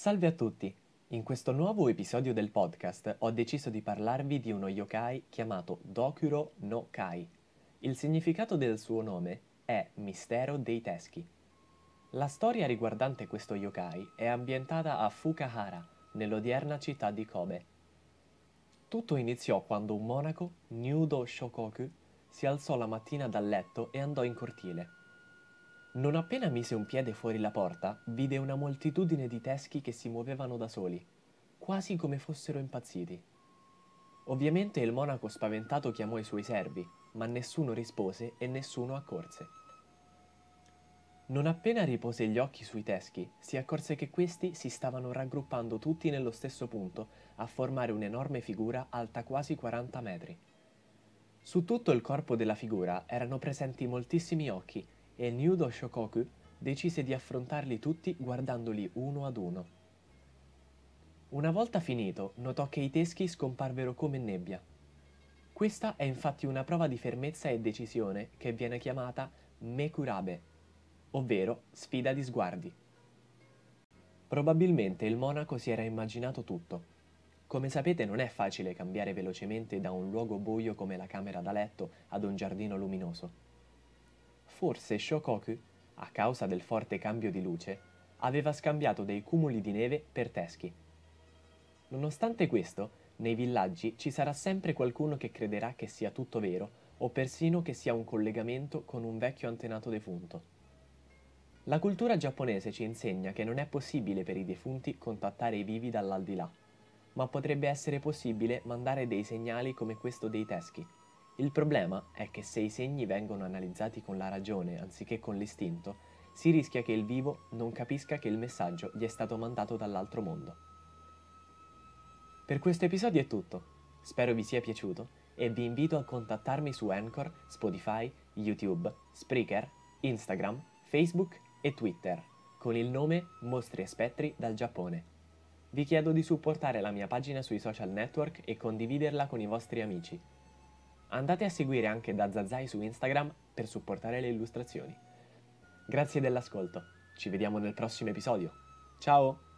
Salve a tutti! In questo nuovo episodio del podcast ho deciso di parlarvi di uno yokai chiamato Dokuro no Kai. Il significato del suo nome è Mistero dei Teschi. La storia riguardante questo yokai è ambientata a Fukahara, nell'odierna città di Kobe. Tutto iniziò quando un monaco, Nyudo Shokoku, si alzò la mattina dal letto e andò in cortile. Non appena mise un piede fuori la porta, vide una moltitudine di teschi che si muovevano da soli, quasi come fossero impazziti. Ovviamente il monaco spaventato chiamò i suoi servi, ma nessuno rispose e nessuno accorse. Non appena ripose gli occhi sui teschi, si accorse che questi si stavano raggruppando tutti nello stesso punto a formare un'enorme figura alta quasi 40 metri. Su tutto il corpo della figura erano presenti moltissimi occhi e Nyudo Shokoku decise di affrontarli tutti guardandoli uno ad uno. Una volta finito, notò che i teschi scomparvero come nebbia. Questa è infatti una prova di fermezza e decisione che viene chiamata Mekurabe, ovvero sfida di sguardi. Probabilmente il monaco si era immaginato tutto. Come sapete non è facile cambiare velocemente da un luogo buio come la camera da letto ad un giardino luminoso. Forse Shokoku, a causa del forte cambio di luce, aveva scambiato dei cumuli di neve per teschi. Nonostante questo, nei villaggi ci sarà sempre qualcuno che crederà che sia tutto vero o persino che sia un collegamento con un vecchio antenato defunto. La cultura giapponese ci insegna che non è possibile per i defunti contattare i vivi dall'aldilà, ma potrebbe essere possibile mandare dei segnali come questo dei teschi. Il problema è che se i segni vengono analizzati con la ragione anziché con l'istinto, si rischia che il vivo non capisca che il messaggio gli è stato mandato dall'altro mondo. Per questo episodio è tutto. Spero vi sia piaciuto e vi invito a contattarmi su Anchor, Spotify, YouTube, Spreaker, Instagram, Facebook e Twitter con il nome Mostri e Spettri dal Giappone. Vi chiedo di supportare la mia pagina sui social network e condividerla con i vostri amici. Andate a seguire anche da Zazai su Instagram per supportare le illustrazioni. Grazie dell'ascolto, ci vediamo nel prossimo episodio. Ciao!